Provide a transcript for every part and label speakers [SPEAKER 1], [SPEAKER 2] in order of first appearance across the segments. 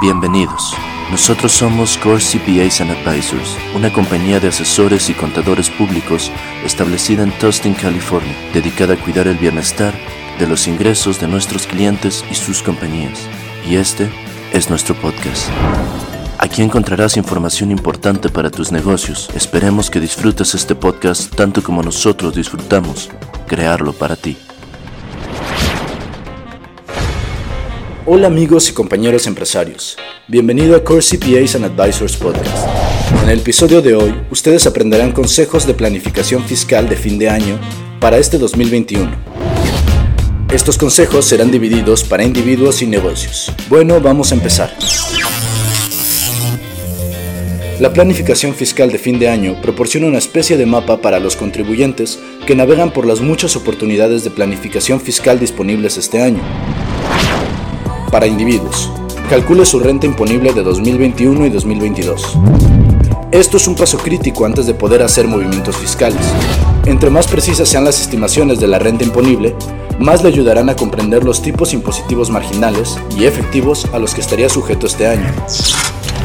[SPEAKER 1] Bienvenidos. Nosotros somos Core CPAs and Advisors, una compañía de asesores y contadores públicos establecida en Tustin, California, dedicada a cuidar el bienestar de los ingresos de nuestros clientes y sus compañías. Y este es nuestro podcast. Aquí encontrarás información importante para tus negocios. Esperemos que disfrutes este podcast tanto como nosotros disfrutamos crearlo para ti.
[SPEAKER 2] Hola amigos y compañeros empresarios, bienvenido a Core CPAs and Advisors Podcast. En el episodio de hoy, ustedes aprenderán consejos de planificación fiscal de fin de año para este 2021. Estos consejos serán divididos para individuos y negocios. Bueno, vamos a empezar. La planificación fiscal de fin de año proporciona una especie de mapa para los contribuyentes que navegan por las muchas oportunidades de planificación fiscal disponibles este año para individuos. Calcule su renta imponible de 2021 y 2022. Esto es un paso crítico antes de poder hacer movimientos fiscales. Entre más precisas sean las estimaciones de la renta imponible, más le ayudarán a comprender los tipos impositivos marginales y efectivos a los que estaría sujeto este año.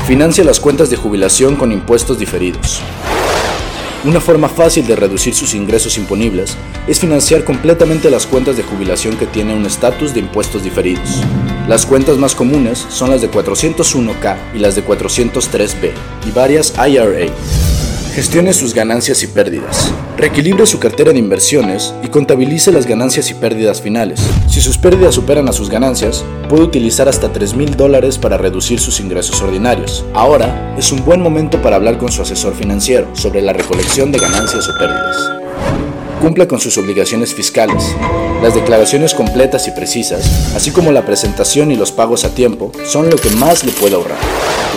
[SPEAKER 2] Financia las cuentas de jubilación con impuestos diferidos. Una forma fácil de reducir sus ingresos imponibles es financiar completamente las cuentas de jubilación que tienen un estatus de impuestos diferidos. Las cuentas más comunes son las de 401k y las de 403b y varias IRA. Gestione sus ganancias y pérdidas. Reequilibre su cartera de inversiones y contabilice las ganancias y pérdidas finales. Si sus pérdidas superan a sus ganancias, puede utilizar hasta 3 mil dólares para reducir sus ingresos ordinarios. Ahora es un buen momento para hablar con su asesor financiero sobre la recolección de ganancias o pérdidas. Cumpla con sus obligaciones fiscales. Las declaraciones completas y precisas, así como la presentación y los pagos a tiempo, son lo que más le puede ahorrar.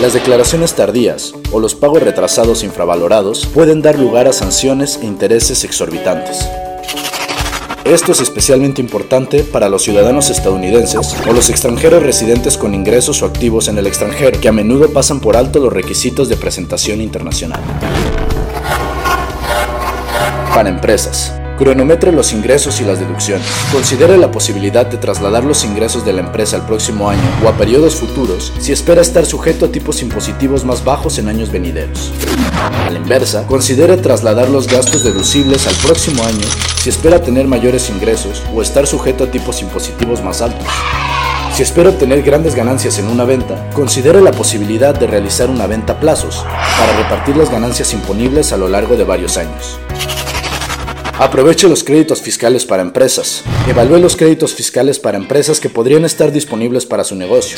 [SPEAKER 2] Las declaraciones tardías o los pagos retrasados infravalorados pueden dar lugar a sanciones e intereses exorbitantes. Esto es especialmente importante para los ciudadanos estadounidenses o los extranjeros residentes con ingresos o activos en el extranjero, que a menudo pasan por alto los requisitos de presentación internacional. Para empresas. Cronometre los ingresos y las deducciones. Considere la posibilidad de trasladar los ingresos de la empresa al próximo año o a periodos futuros si espera estar sujeto a tipos impositivos más bajos en años venideros. A la inversa, considere trasladar los gastos deducibles al próximo año si espera tener mayores ingresos o estar sujeto a tipos impositivos más altos. Si espera obtener grandes ganancias en una venta, considere la posibilidad de realizar una venta a plazos para repartir las ganancias imponibles a lo largo de varios años. Aproveche los créditos fiscales para empresas. Evalúe los créditos fiscales para empresas que podrían estar disponibles para su negocio.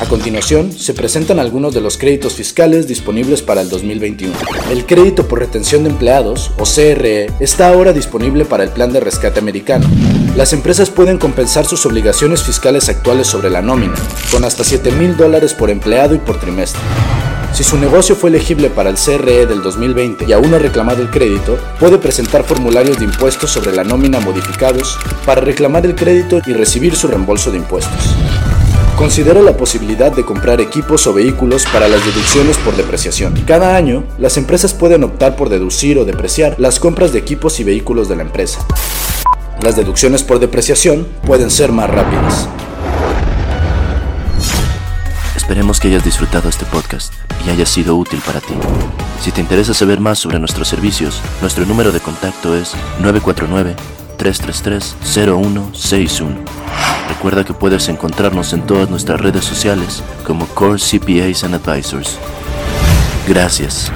[SPEAKER 2] A continuación, se presentan algunos de los créditos fiscales disponibles para el 2021. El crédito por retención de empleados, o CRE, está ahora disponible para el plan de rescate americano. Las empresas pueden compensar sus obligaciones fiscales actuales sobre la nómina, con hasta 7 mil dólares por empleado y por trimestre. Si su negocio fue elegible para el CRE del 2020 y aún no ha reclamado el crédito, puede presentar formularios de impuestos sobre la nómina modificados para reclamar el crédito y recibir su reembolso de impuestos. Considera la posibilidad de comprar equipos o vehículos para las deducciones por depreciación. Cada año, las empresas pueden optar por deducir o depreciar las compras de equipos y vehículos de la empresa. Las deducciones por depreciación pueden ser más rápidas.
[SPEAKER 1] Esperemos que hayas disfrutado este podcast y haya sido útil para ti. Si te interesa saber más sobre nuestros servicios, nuestro número de contacto es 949-333-0161. Recuerda que puedes encontrarnos en todas nuestras redes sociales como Core CPAs and Advisors. Gracias.